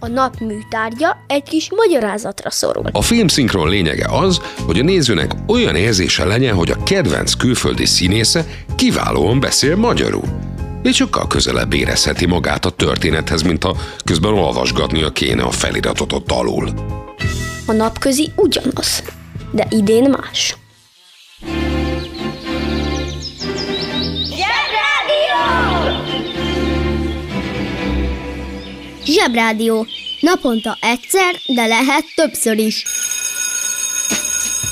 A nap műtárgya egy kis magyarázatra szorul. A filmszinkron lényege az, hogy a nézőnek olyan érzése legyen, hogy a kedvenc külföldi színésze kiválóan beszél magyarul. És sokkal közelebb érezheti magát a történethez, mint ha közben olvasgatnia kéne a feliratot ott alul. A napközi ugyanaz, de idén más. Zsebrádió. Naponta egyszer, de lehet többször is.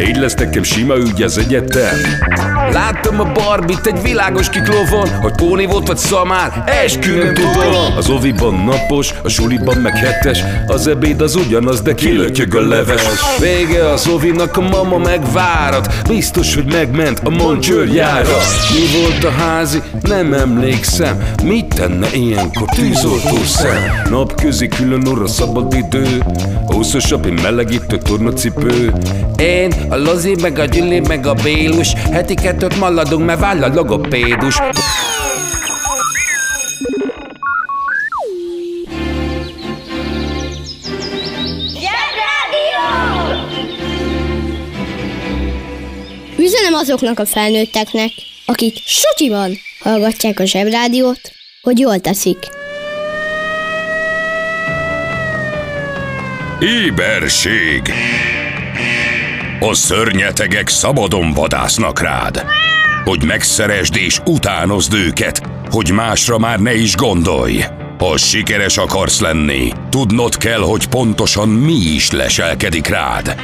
így lesz nekem sima ügy az egyetem. Láttam a barbit egy világos kiklovon Hogy póni volt vagy szamár, eskü nem tudom Az oviban napos, a suliban meg hetes Az ebéd az ugyanaz, de kilötyög a leves. Vége az ovinak, a mama megvárat Biztos, hogy megment a moncsőrjára Mi volt a házi? Nem emlékszem. Mit tenne ilyenkor tűzoltó szem? Napközi külön orra szabad idő Húszos api melegítő tornacipő. Én, a Lozi, meg a Gyüli, meg a Bélus Heti kettőt maladunk, mert váll a logopédus Üzenem azoknak a felnőtteknek, akik sutyiban hallgatják a zsebrádiót, hogy jól teszik. éberség. A szörnyetegek szabadon vadásznak rád. Hogy megszeresd és utánozd őket, hogy másra már ne is gondolj. Ha sikeres akarsz lenni, tudnod kell, hogy pontosan mi is leselkedik rád.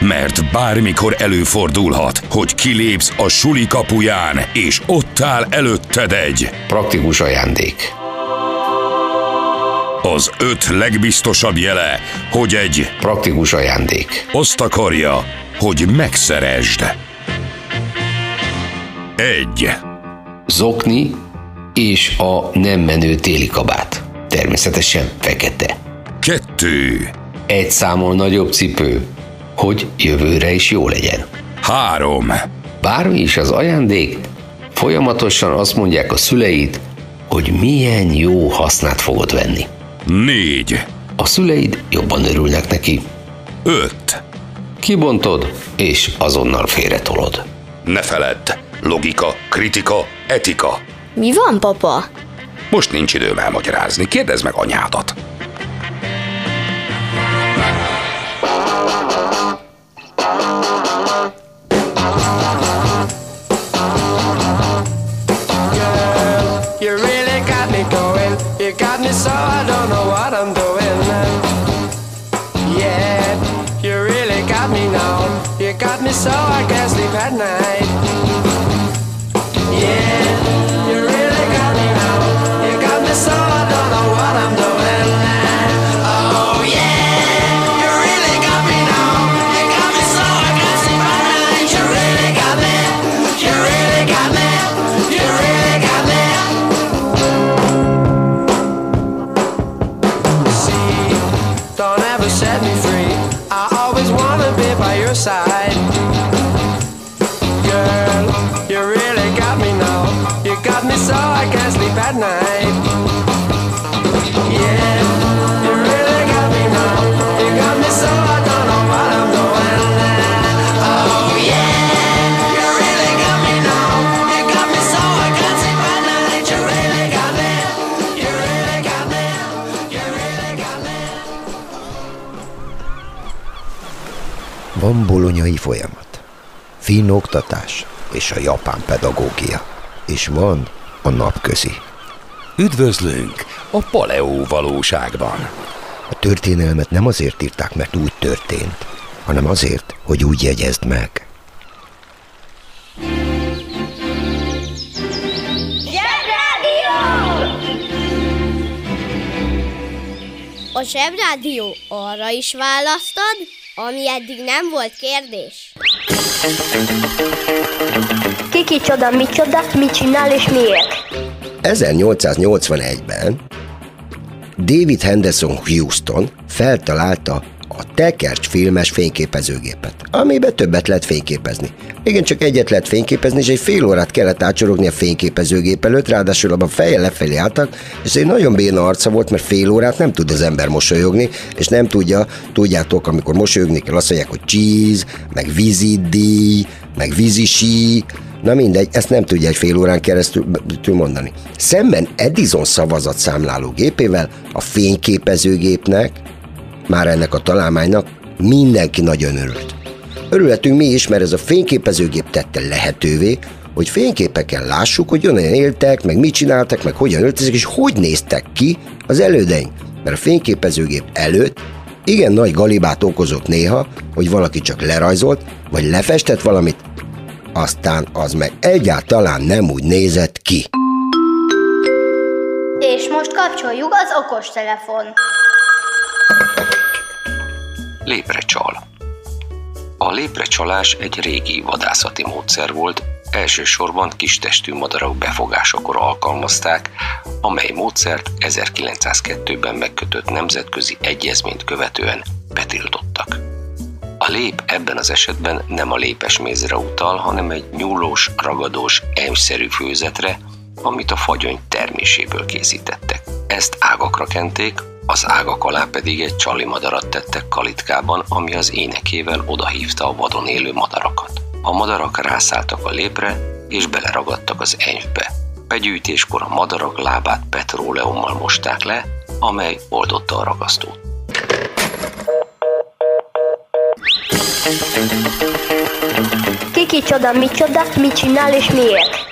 Mert bármikor előfordulhat, hogy kilépsz a suli kapuján, és ott áll előtted egy Praktikus ajándék. Az öt legbiztosabb jele, hogy egy Praktikus ajándék. azt akarja, hogy megszeresd. Egy. Zokni és a nem menő téli kabát. Természetesen fekete. Kettő. Egy számol nagyobb cipő, hogy jövőre is jó legyen. Három. Bármi is az ajándék, folyamatosan azt mondják a szüleid, hogy milyen jó hasznát fogod venni. Négy. A szüleid jobban örülnek neki. Öt. Kibontod, és azonnal félretolod. Ne feledd. Logika, kritika, etika. Mi van, papa? Most nincs időm elmagyarázni. Kérdezd meg anyádat. Van bolonyai folyamat, finn oktatás és a japán pedagógia. És van a napközi. Üdvözlünk a Paleó valóságban. A történelmet nem azért írták, mert úgy történt, hanem azért, hogy úgy jegyezd meg. A Zsebrádió arra is választad, ami eddig nem volt kérdés. Kiki csoda, micsoda, mit csinál és miért? 1881-ben David Henderson Houston feltalálta a tekercs filmes fényképezőgépet, amiben többet lehet fényképezni. Igen, csak egyet lehet fényképezni, és egy fél órát kellett átsorogni a fényképezőgép előtt, ráadásul abban feje lefelé álltak, és egy nagyon béna arca volt, mert fél órát nem tud az ember mosolyogni, és nem tudja, tudjátok, amikor mosolyogni kell, azt mondják, hogy cheese, meg vízidíj, meg vízisi, Na mindegy, ezt nem tudja egy fél órán keresztül mondani. Szemben Edison szavazat számláló gépével, a fényképezőgépnek, már ennek a találmánynak mindenki nagyon örült. Örülhetünk mi is, mert ez a fényképezőgép tette lehetővé, hogy fényképeken lássuk, hogy olyan éltek, meg mit csináltak, meg hogyan öltözik, és hogy néztek ki az elődeink. Mert a fényképezőgép előtt igen nagy galibát okozott néha, hogy valaki csak lerajzolt, vagy lefestett valamit, aztán az meg egyáltalán nem úgy nézett ki. És most kapcsoljuk az okostelefon. Léprecsal. A léprecsalás egy régi vadászati módszer volt, elsősorban kistestű madarak befogásakor alkalmazták, amely módszert 1902-ben megkötött nemzetközi egyezményt követően betiltottak. A lép ebben az esetben nem a lépesmézre utal, hanem egy nyúlós, ragadós, emszerű főzetre, amit a fagyony terméséből készítettek. Ezt ágakra kenték, az ágak alá pedig egy csali madarat tettek kalitkában, ami az énekével odahívta a vadon élő madarakat. A madarak rászálltak a lépre, és beleragadtak az enyvbe. Begyűjtéskor a madarak lábát petróleummal mosták le, amely oldotta a ragasztót. Kiki csoda, micsoda, mit csinál és miért?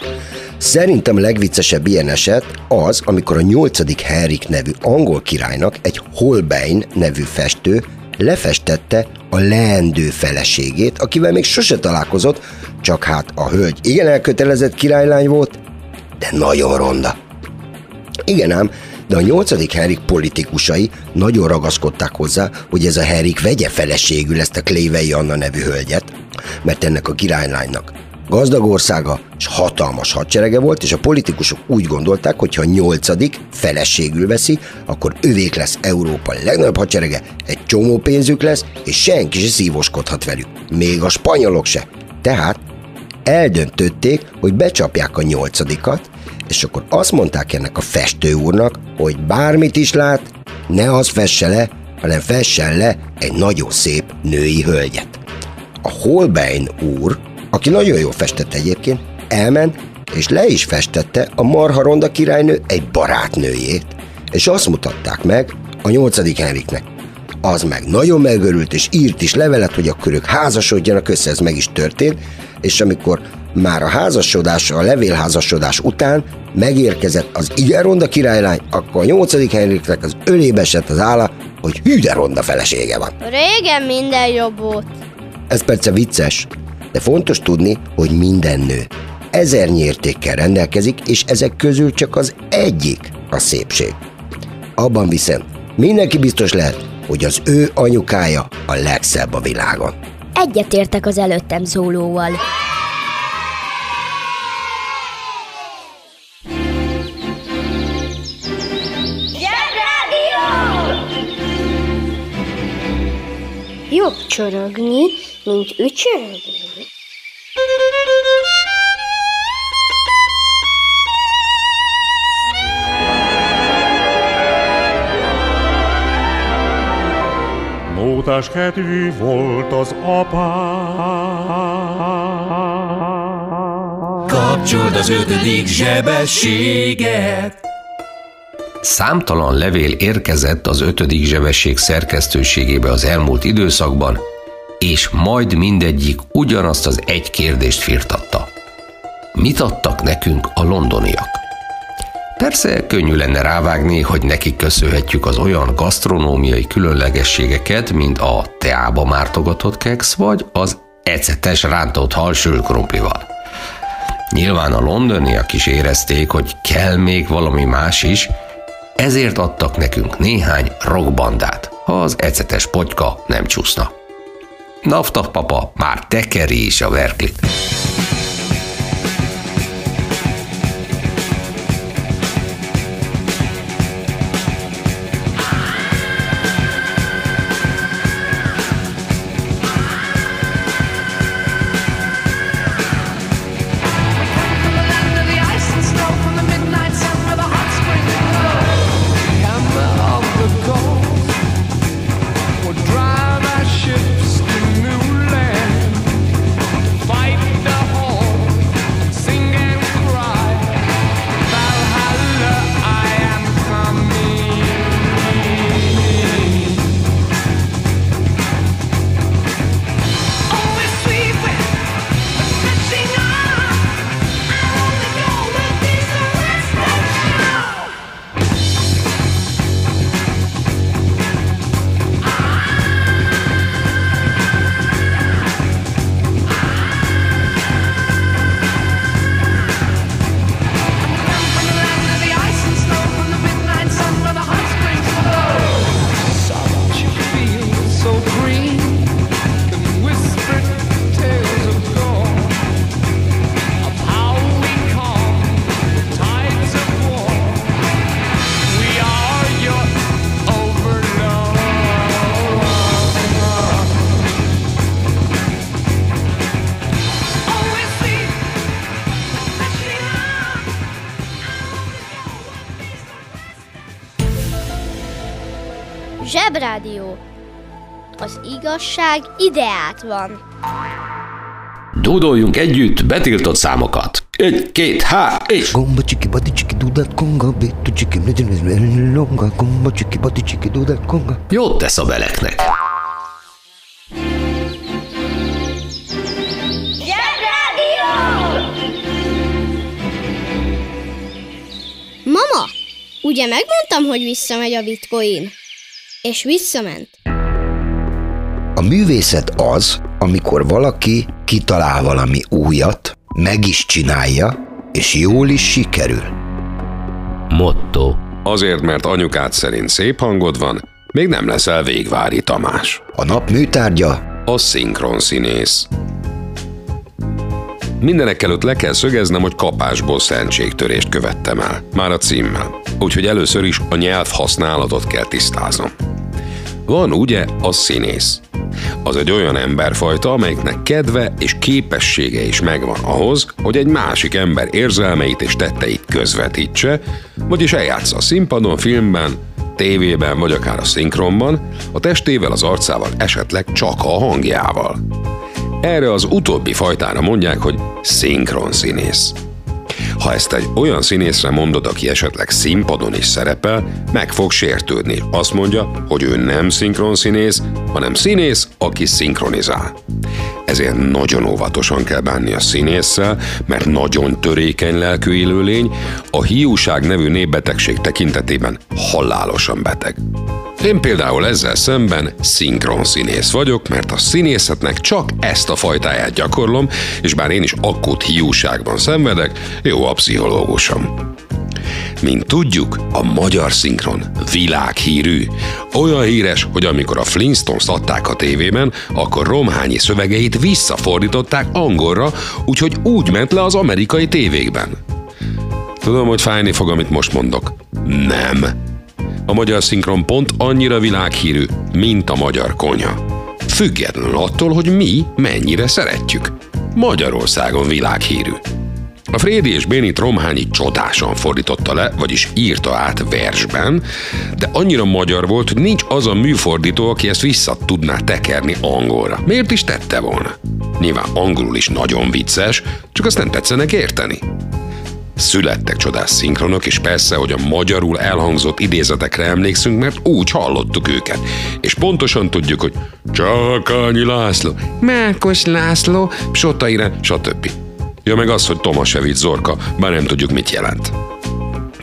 Szerintem a legviccesebb ilyen eset az, amikor a 8. Henrik nevű angol királynak egy Holbein nevű festő lefestette a leendő feleségét, akivel még sose találkozott, csak hát a hölgy igen elkötelezett királylány volt, de nagyon ronda. Igen ám, de a 8. Henrik politikusai nagyon ragaszkodták hozzá, hogy ez a Henrik vegye feleségül ezt a Klévei Anna nevű hölgyet, mert ennek a királylánynak gazdag országa és hatalmas hadserege volt, és a politikusok úgy gondolták, hogy ha nyolcadik feleségül veszi, akkor övék lesz Európa legnagyobb hadserege, egy csomó pénzük lesz, és senki se szívoskodhat velük. Még a spanyolok se. Tehát eldöntötték, hogy becsapják a nyolcadikat, és akkor azt mondták ennek a festő úrnak, hogy bármit is lát, ne az fesse le, hanem fessen le egy nagyon szép női hölgyet. A Holbein úr, aki nagyon jól festett egyébként, elment, és le is festette a Marha Ronda királynő egy barátnőjét, és azt mutatták meg a nyolcadik Henriknek. Az meg nagyon megörült, és írt is levelet, hogy akkor ők házasodjanak össze, ez meg is történt, és amikor már a házasodás, a levélházasodás után megérkezett az igen ronda királylány, akkor a nyolcadik Henriknek az ölébe esett az álla, hogy hű de ronda felesége van. Régen minden jobb volt. Ez persze vicces, de fontos tudni, hogy minden nő ezernyi értékkel rendelkezik, és ezek közül csak az egyik a szépség. Abban viszont mindenki biztos lehet, hogy az ő anyukája a legszebb a világon. Egyetértek az előttem szólóval. Jobb csorogni, mint ücsörögni. Mótás kedvű volt az apám. Kapcsold az ötödik zsebességet! Számtalan levél érkezett az ötödik zsebesség szerkesztőségébe az elmúlt időszakban, és majd mindegyik ugyanazt az egy kérdést firtatta. Mit adtak nekünk a londoniak? Persze könnyű lenne rávágni, hogy nekik köszönhetjük az olyan gasztronómiai különlegességeket, mint a teába mártogatott keksz, vagy az ecetes rántott hal sülkrumplival. Nyilván a londoniak is érezték, hogy kell még valami más is, ezért adtak nekünk néhány rockbandát, ha az ecetes potyka nem csúszna. Nafta papa már tekeri is a verklit. Zsebrádió. Az igazság ideát van. Dúdoljunk együtt betiltott számokat. Egy, két, há, és... Gomba csiki bati csiki dudat konga, bitu csiki longa, gomba csiki bati csiki dudat konga. Jót tesz a beleknek. Mama, ugye megmondtam, hogy visszamegy a bitcoin? És visszament. A művészet az, amikor valaki kitalál valami újat, meg is csinálja, és jól is sikerül. Motto. Azért, mert anyukád szerint szép hangod van, még nem leszel végvári Tamás. A nap műtárgya A szinkron színész. Mindenek előtt le kell szögeznem, hogy kapásból szentségtörést követtem el, már a címmel. Úgyhogy először is a nyelv használatot kell tisztáznom. Van ugye a színész. Az egy olyan emberfajta, amelyiknek kedve és képessége is megvan ahhoz, hogy egy másik ember érzelmeit és tetteit közvetítse, vagyis eljátsza a színpadon, filmben, tévében vagy akár a szinkronban, a testével, az arcával, esetleg csak a hangjával. Erre az utóbbi fajtára mondják, hogy szinkron színész. Ha ezt egy olyan színészre mondod, aki esetleg színpadon is szerepel, meg fog sértődni. Azt mondja, hogy ő nem szinkron színész, hanem színész, aki szinkronizál. Ezért nagyon óvatosan kell bánni a színésszel, mert nagyon törékeny lelkű élőlény, a hiúság nevű népbetegség tekintetében halálosan beteg. Én például ezzel szemben szinkron színész vagyok, mert a színészetnek csak ezt a fajtáját gyakorlom, és bár én is akut hiúságban szenvedek, jó a pszichológusom. Mint tudjuk, a magyar szinkron világhírű. Olyan híres, hogy amikor a Flintstones adták a tévében, akkor Romhányi szövegeit visszafordították angolra, úgyhogy úgy ment le az amerikai tévékben. Tudom, hogy fájni fog, amit most mondok. Nem. A magyar szinkron pont annyira világhírű, mint a magyar konyha. Függetlenül attól, hogy mi mennyire szeretjük. Magyarországon világhírű. A Frédi és Bénit Romhányi csodásan fordította le, vagyis írta át versben, de annyira magyar volt, hogy nincs az a műfordító, aki ezt vissza tudná tekerni angolra. Miért is tette volna? Nyilván angolul is nagyon vicces, csak azt nem tetszenek érteni. Születtek csodás szinkronok, és persze, hogy a magyarul elhangzott idézetekre emlékszünk, mert úgy hallottuk őket. És pontosan tudjuk, hogy Csákányi László, Márkos László, Sotaire, stb. Ja, meg az, hogy Tomasevic Zorka, bár nem tudjuk, mit jelent.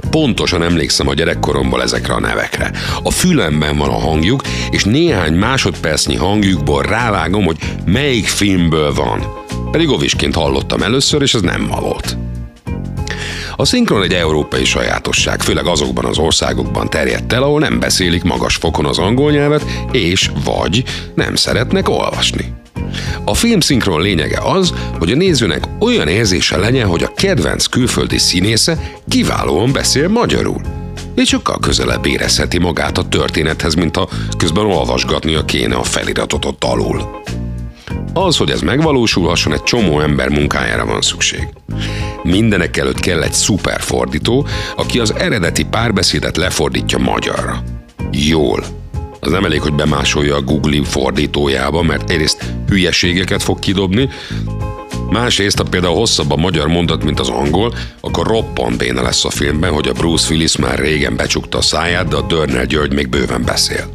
Pontosan emlékszem a gyerekkoromból ezekre a nevekre. A fülemben van a hangjuk, és néhány másodpercnyi hangjukból rávágom, hogy melyik filmből van. Pedig ovisként hallottam először, és ez nem ma volt. A szinkron egy európai sajátosság, főleg azokban az országokban terjedt el, ahol nem beszélik magas fokon az angol nyelvet, és vagy nem szeretnek olvasni. A film szinkron lényege az, hogy a nézőnek olyan érzése legyen, hogy a kedvenc külföldi színésze kiválóan beszél magyarul. És sokkal közelebb érezheti magát a történethez, mint ha közben olvasgatnia kéne a feliratot ott alul. Az, hogy ez megvalósulhasson, egy csomó ember munkájára van szükség. Mindenek előtt kell egy szuperfordító, aki az eredeti párbeszédet lefordítja magyarra. Jól. Az nem elég, hogy bemásolja a Google fordítójába, mert egyrészt hülyeségeket fog kidobni, Másrészt, ha például hosszabb a magyar mondat, mint az angol, akkor roppant béna lesz a filmben, hogy a Bruce Willis már régen becsukta a száját, de a Dörner György még bőven beszél.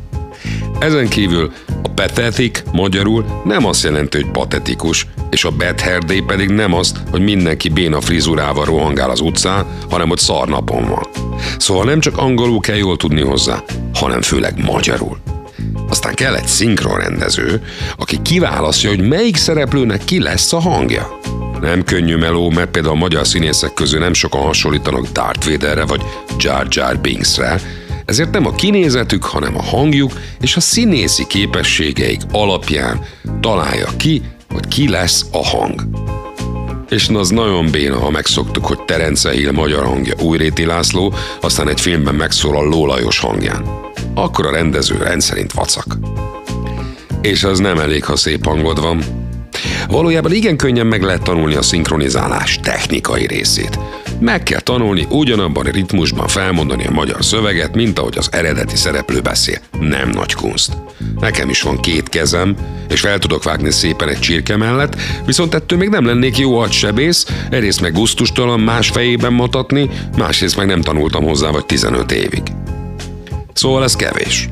Ezen kívül a pathetic magyarul nem azt jelenti, hogy patetikus, és a day pedig nem azt, hogy mindenki béna frizurával rohangál az utcán, hanem hogy szarnapon van. Szóval nem csak angolul kell jól tudni hozzá, hanem főleg magyarul. Aztán kell egy szinkronrendező, aki kiválasztja, hogy melyik szereplőnek ki lesz a hangja. Nem könnyű meló, mert például a magyar színészek közül nem sokan hasonlítanak Darth Vaderre vagy Jar Jar Binksre, ezért nem a kinézetük, hanem a hangjuk és a színészi képességeik alapján találja ki, hogy ki lesz a hang. És az nagyon béna, ha megszoktuk, hogy Terence Hill magyar hangja Újréti László, aztán egy filmben megszólal Lólajos hangján. Akkor a rendező rendszerint vacak. És az nem elég, ha szép hangod van. Valójában igen könnyen meg lehet tanulni a szinkronizálás technikai részét. Meg kell tanulni ugyanabban a ritmusban felmondani a magyar szöveget, mint ahogy az eredeti szereplő beszél. Nem nagy kunst. Nekem is van két kezem, és fel tudok vágni szépen egy csirke mellett, viszont ettől még nem lennék jó agysebész, egyrészt meg gusztustalan más fejében mutatni, másrészt meg nem tanultam hozzá vagy 15 évig. Szóval ez kevés.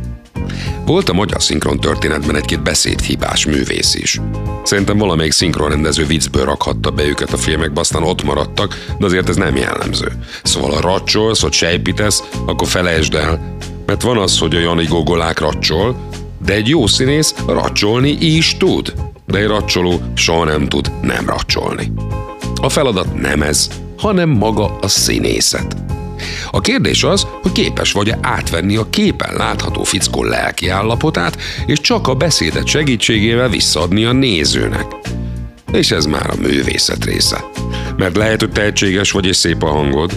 Volt a magyar szinkron történetben egy-két beszédhibás művész is. Szerintem valamelyik szinkronrendező viccből rakhatta be őket a filmekbe, aztán ott maradtak, de azért ez nem jellemző. Szóval ha racsolsz, vagy sejpítesz, akkor felejtsd el. Mert van az, hogy a Jani Gogolák racsol, de egy jó színész racsolni is tud. De egy racsoló soha nem tud nem racsolni. A feladat nem ez, hanem maga a színészet. A kérdés az, hogy képes vagy-e átvenni a képen látható fickó lelki állapotát, és csak a beszédet segítségével visszaadni a nézőnek. És ez már a művészet része. Mert lehet, hogy tehetséges vagy és szép a hangod,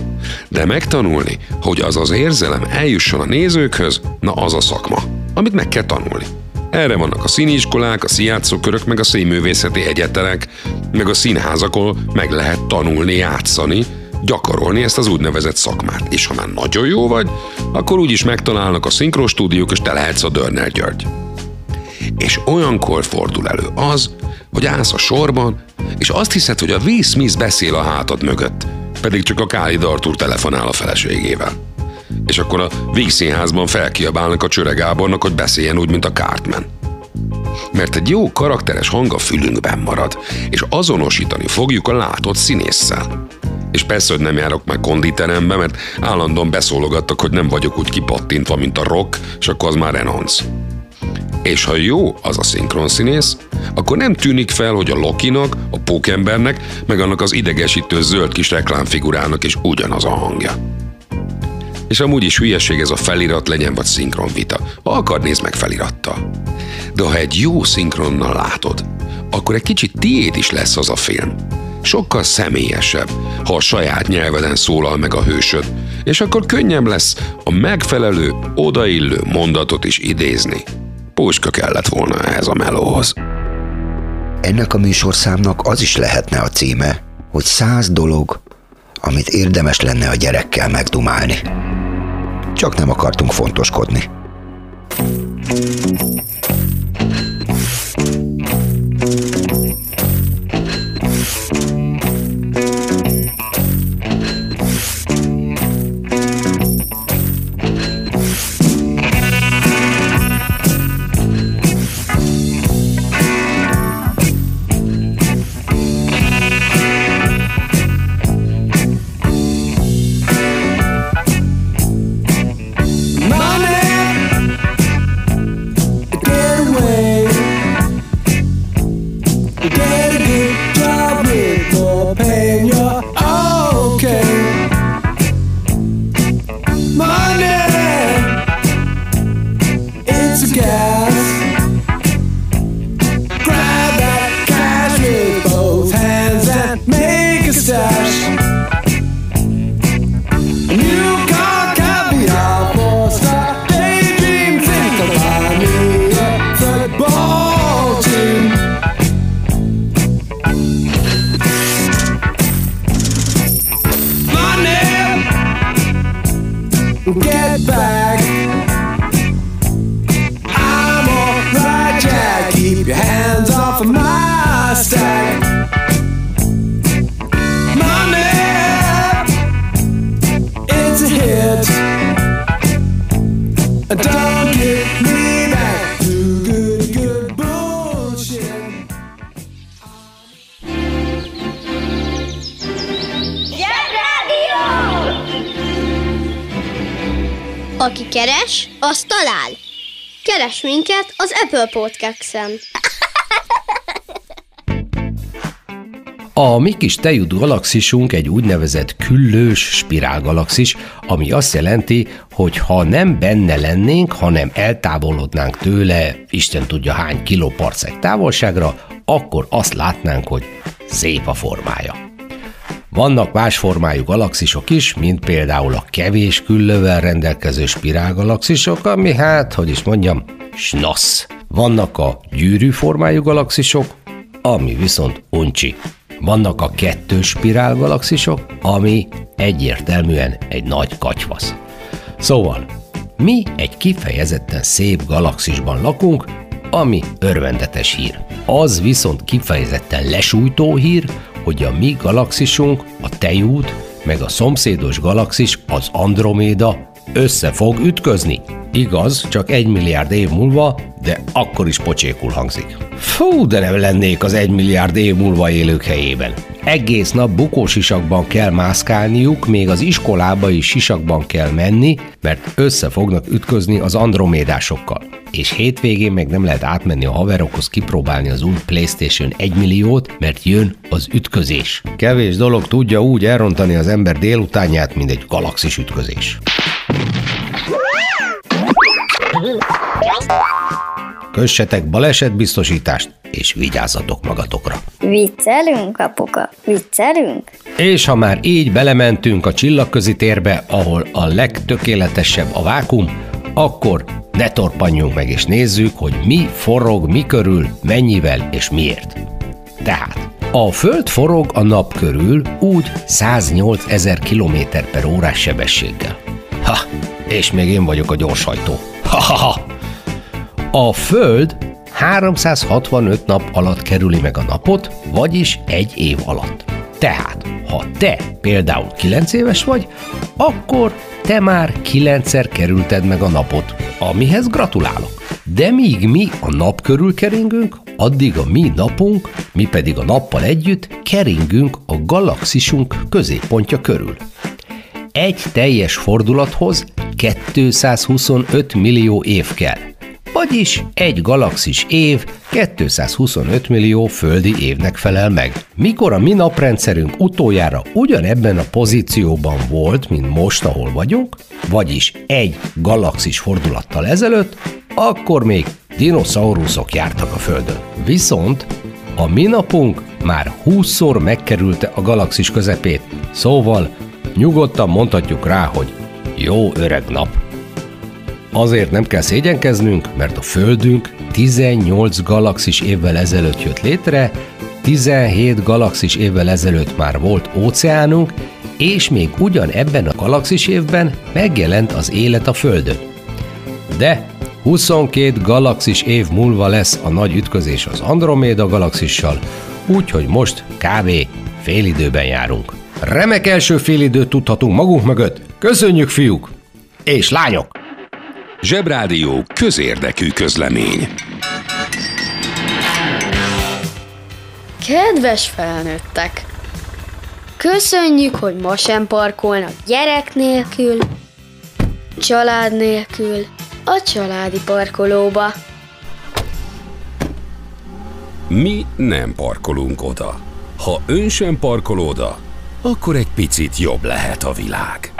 de megtanulni, hogy az az érzelem eljusson a nézőkhöz, na az a szakma, amit meg kell tanulni. Erre vannak a színiskolák, a színjátszókörök, meg a színművészeti egyetemek, meg a színházakon meg lehet tanulni játszani, gyakorolni ezt az úgynevezett szakmát. És ha már nagyon jó vagy, akkor úgyis megtalálnak a szinkrostúdiók, és te lehetsz a Dörner György. És olyankor fordul elő az, hogy állsz a sorban, és azt hiszed, hogy a Will Smith beszél a hátad mögött, pedig csak a Káli Artur telefonál a feleségével. És akkor a Víg színházban felkiabálnak a Csöre Gábornak, hogy beszéljen úgy, mint a Cartman. Mert egy jó karakteres hang a fülünkben marad, és azonosítani fogjuk a látott színésszel. És persze, hogy nem járok már konditerembe, mert állandóan beszólogattak, hogy nem vagyok úgy kipattintva, mint a rock, és akkor az már renonc. És ha jó az a szinkronszínész, akkor nem tűnik fel, hogy a Lokinak, a Pókembernek, meg annak az idegesítő zöld kis reklámfigurának is ugyanaz a hangja. És amúgy is hülyeség ez a felirat legyen vagy szinkronvita. Ha akar, nézd meg felirattal. De ha egy jó szinkronnal látod, akkor egy kicsit tiéd is lesz az a film. Sokkal személyesebb, ha a saját nyelveden szólal meg a hősöd, és akkor könnyebb lesz a megfelelő, odaillő mondatot is idézni. Puska kellett volna ehhez a melóhoz. Ennek a műsorszámnak az is lehetne a címe, hogy száz dolog, amit érdemes lenne a gyerekkel megdumálni. Csak nem akartunk fontoskodni. Minket az Apple Podcast-en. A mi kis tejúd galaxisunk egy úgynevezett küllős spirálgalaxis, ami azt jelenti, hogy ha nem benne lennénk, hanem eltávolodnánk tőle, Isten tudja hány kilóparcek távolságra, akkor azt látnánk, hogy szép a formája. Vannak más formájú galaxisok is, mint például a kevés küllővel rendelkező spirálgalaxisok, ami hát, hogy is mondjam, snasz. Vannak a gyűrű formájú galaxisok, ami viszont uncsi. Vannak a kettős spirálgalaxisok, ami egyértelműen egy nagy katyvasz. Szóval, mi egy kifejezetten szép galaxisban lakunk, ami örvendetes hír. Az viszont kifejezetten lesújtó hír, hogy a mi galaxisunk, a Tejút, meg a szomszédos galaxis, az Androméda össze fog ütközni. Igaz, csak egy milliárd év múlva, de akkor is pocsékul hangzik. Fú, de nem lennék az egy milliárd év múlva élők helyében. Egész nap bukósisakban kell mászkálniuk, még az iskolába is sisakban kell menni, mert össze fognak ütközni az andromédásokkal. És hétvégén meg nem lehet átmenni a haverokhoz kipróbálni az új PlayStation 1 milliót, mert jön az ütközés. Kevés dolog tudja úgy elrontani az ember délutánját, mint egy galaxis ütközés. Kössetek balesetbiztosítást, és vigyázzatok magatokra. Viccelünk, apuka? Viccelünk? És ha már így belementünk a csillagközi térbe, ahol a legtökéletesebb a vákum, akkor ne torpanjunk meg és nézzük, hogy mi forog mi körül, mennyivel és miért. Tehát, a Föld forog a nap körül úgy 108 ezer km per órás sebességgel. Ha, és még én vagyok a gyorshajtó. Ha, ha, ha. A Föld 365 nap alatt kerüli meg a napot, vagyis egy év alatt. Tehát, ha te például 9 éves vagy, akkor te már 9-szer kerülted meg a napot, amihez gratulálok. De míg mi a nap körül keringünk, addig a mi napunk, mi pedig a nappal együtt keringünk a galaxisunk középpontja körül. Egy teljes fordulathoz 225 millió év kell. Vagyis egy galaxis év 225 millió földi évnek felel meg. Mikor a mi naprendszerünk utoljára ugyanebben a pozícióban volt, mint most, ahol vagyunk, vagyis egy galaxis fordulattal ezelőtt, akkor még dinoszauruszok jártak a Földön. Viszont a mi napunk már 20-szor megkerülte a galaxis közepét, szóval nyugodtan mondhatjuk rá, hogy jó öreg nap. Azért nem kell szégyenkeznünk, mert a Földünk 18 galaxis évvel ezelőtt jött létre, 17 galaxis évvel ezelőtt már volt óceánunk, és még ugyan ebben a galaxis évben megjelent az élet a Földön. De 22 galaxis év múlva lesz a nagy ütközés az Androméda galaxissal, úgyhogy most kb. félidőben járunk. Remek első félidőt tudhatunk magunk mögött. Köszönjük, fiúk! És lányok! Zsebrádió közérdekű közlemény. Kedves felnőttek! Köszönjük, hogy ma sem parkolnak gyerek nélkül, család nélkül, a családi parkolóba. Mi nem parkolunk oda. Ha ön sem parkol oda, akkor egy picit jobb lehet a világ.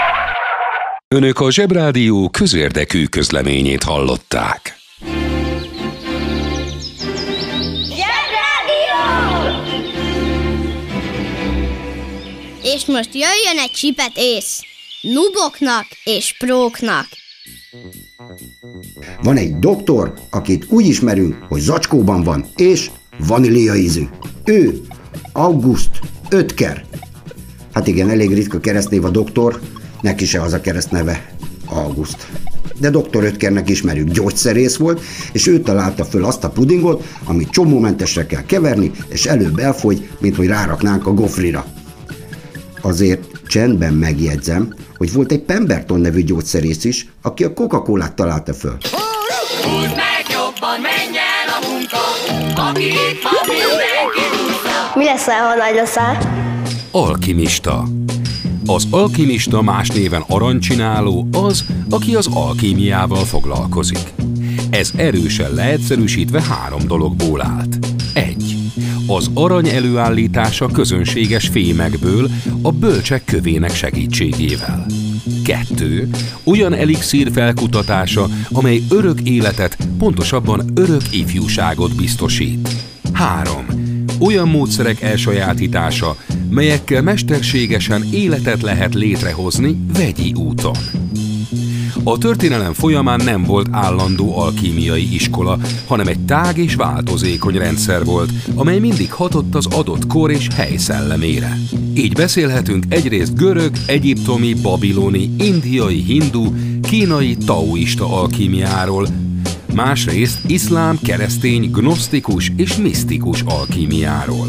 Önök a Zsebrádió közérdekű közleményét hallották. És most jöjjön egy csipet ész. Nuboknak és próknak. Van egy doktor, akit úgy ismerünk, hogy zacskóban van, és vanília ízű. Ő August Ötker. Hát igen, elég ritka keresztnév a doktor, neki se az a keresztneve August. De doktor Ötkernek ismerjük, gyógyszerész volt, és ő találta föl azt a pudingot, amit csomómentesre kell keverni, és előbb elfogy, mint hogy ráraknánk a gofrira. Azért csendben megjegyzem, hogy volt egy Pemberton nevű gyógyszerész is, aki a Coca-Colát találta föl. Húzd meg jobban, menj el a munka, aki itt van, mindenki Mi lesz, ha nagy leszel? Alkimista. Az alkimista más néven arancsináló az, aki az alkímiával foglalkozik. Ez erősen leegyszerűsítve három dologból állt. 1. Az arany előállítása közönséges fémekből a bölcsek kövének segítségével. 2. Olyan elixír felkutatása, amely örök életet, pontosabban örök ifjúságot biztosít. 3. Olyan módszerek elsajátítása, melyekkel mesterségesen életet lehet létrehozni vegyi úton. A történelem folyamán nem volt állandó alkímiai iskola, hanem egy tág és változékony rendszer volt, amely mindig hatott az adott kor és hely szellemére. Így beszélhetünk egyrészt görög, egyiptomi, babiloni, indiai, hindu, kínai, taoista alkímiáról, másrészt iszlám, keresztény, gnosztikus és misztikus alkímiáról.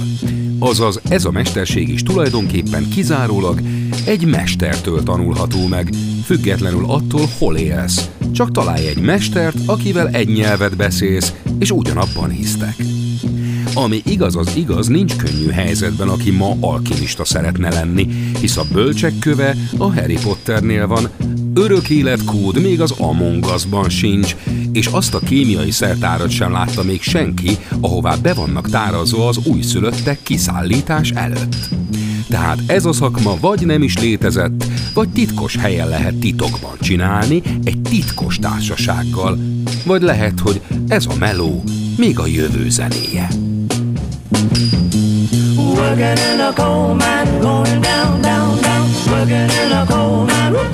Azaz ez a mesterség is tulajdonképpen kizárólag egy mestertől tanulható meg, függetlenül attól, hol élsz. Csak találj egy mestert, akivel egy nyelvet beszélsz, és ugyanabban hisztek. Ami igaz az igaz, nincs könnyű helyzetben, aki ma alkimista szeretne lenni, hisz a bölcsek köve a Harry Potternél van, örök életkód még az Among Us-ban sincs, és azt a kémiai szertárat sem látta még senki, ahová be vannak tárazva az újszülöttek kiszállítás előtt. Tehát ez a szakma vagy nem is létezett, vagy titkos helyen lehet titokban csinálni, egy titkos társasággal, vagy lehet, hogy ez a meló még a jövő zenéje. Working in a coal mine, going down, down, down. Working in a coal mine,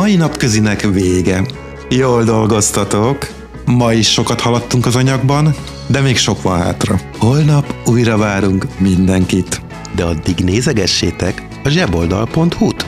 mai napközinek vége. Jól dolgoztatok. Ma is sokat haladtunk az anyagban, de még sok van hátra. Holnap újra várunk mindenkit. De addig nézegessétek a zseboldal.hu-t.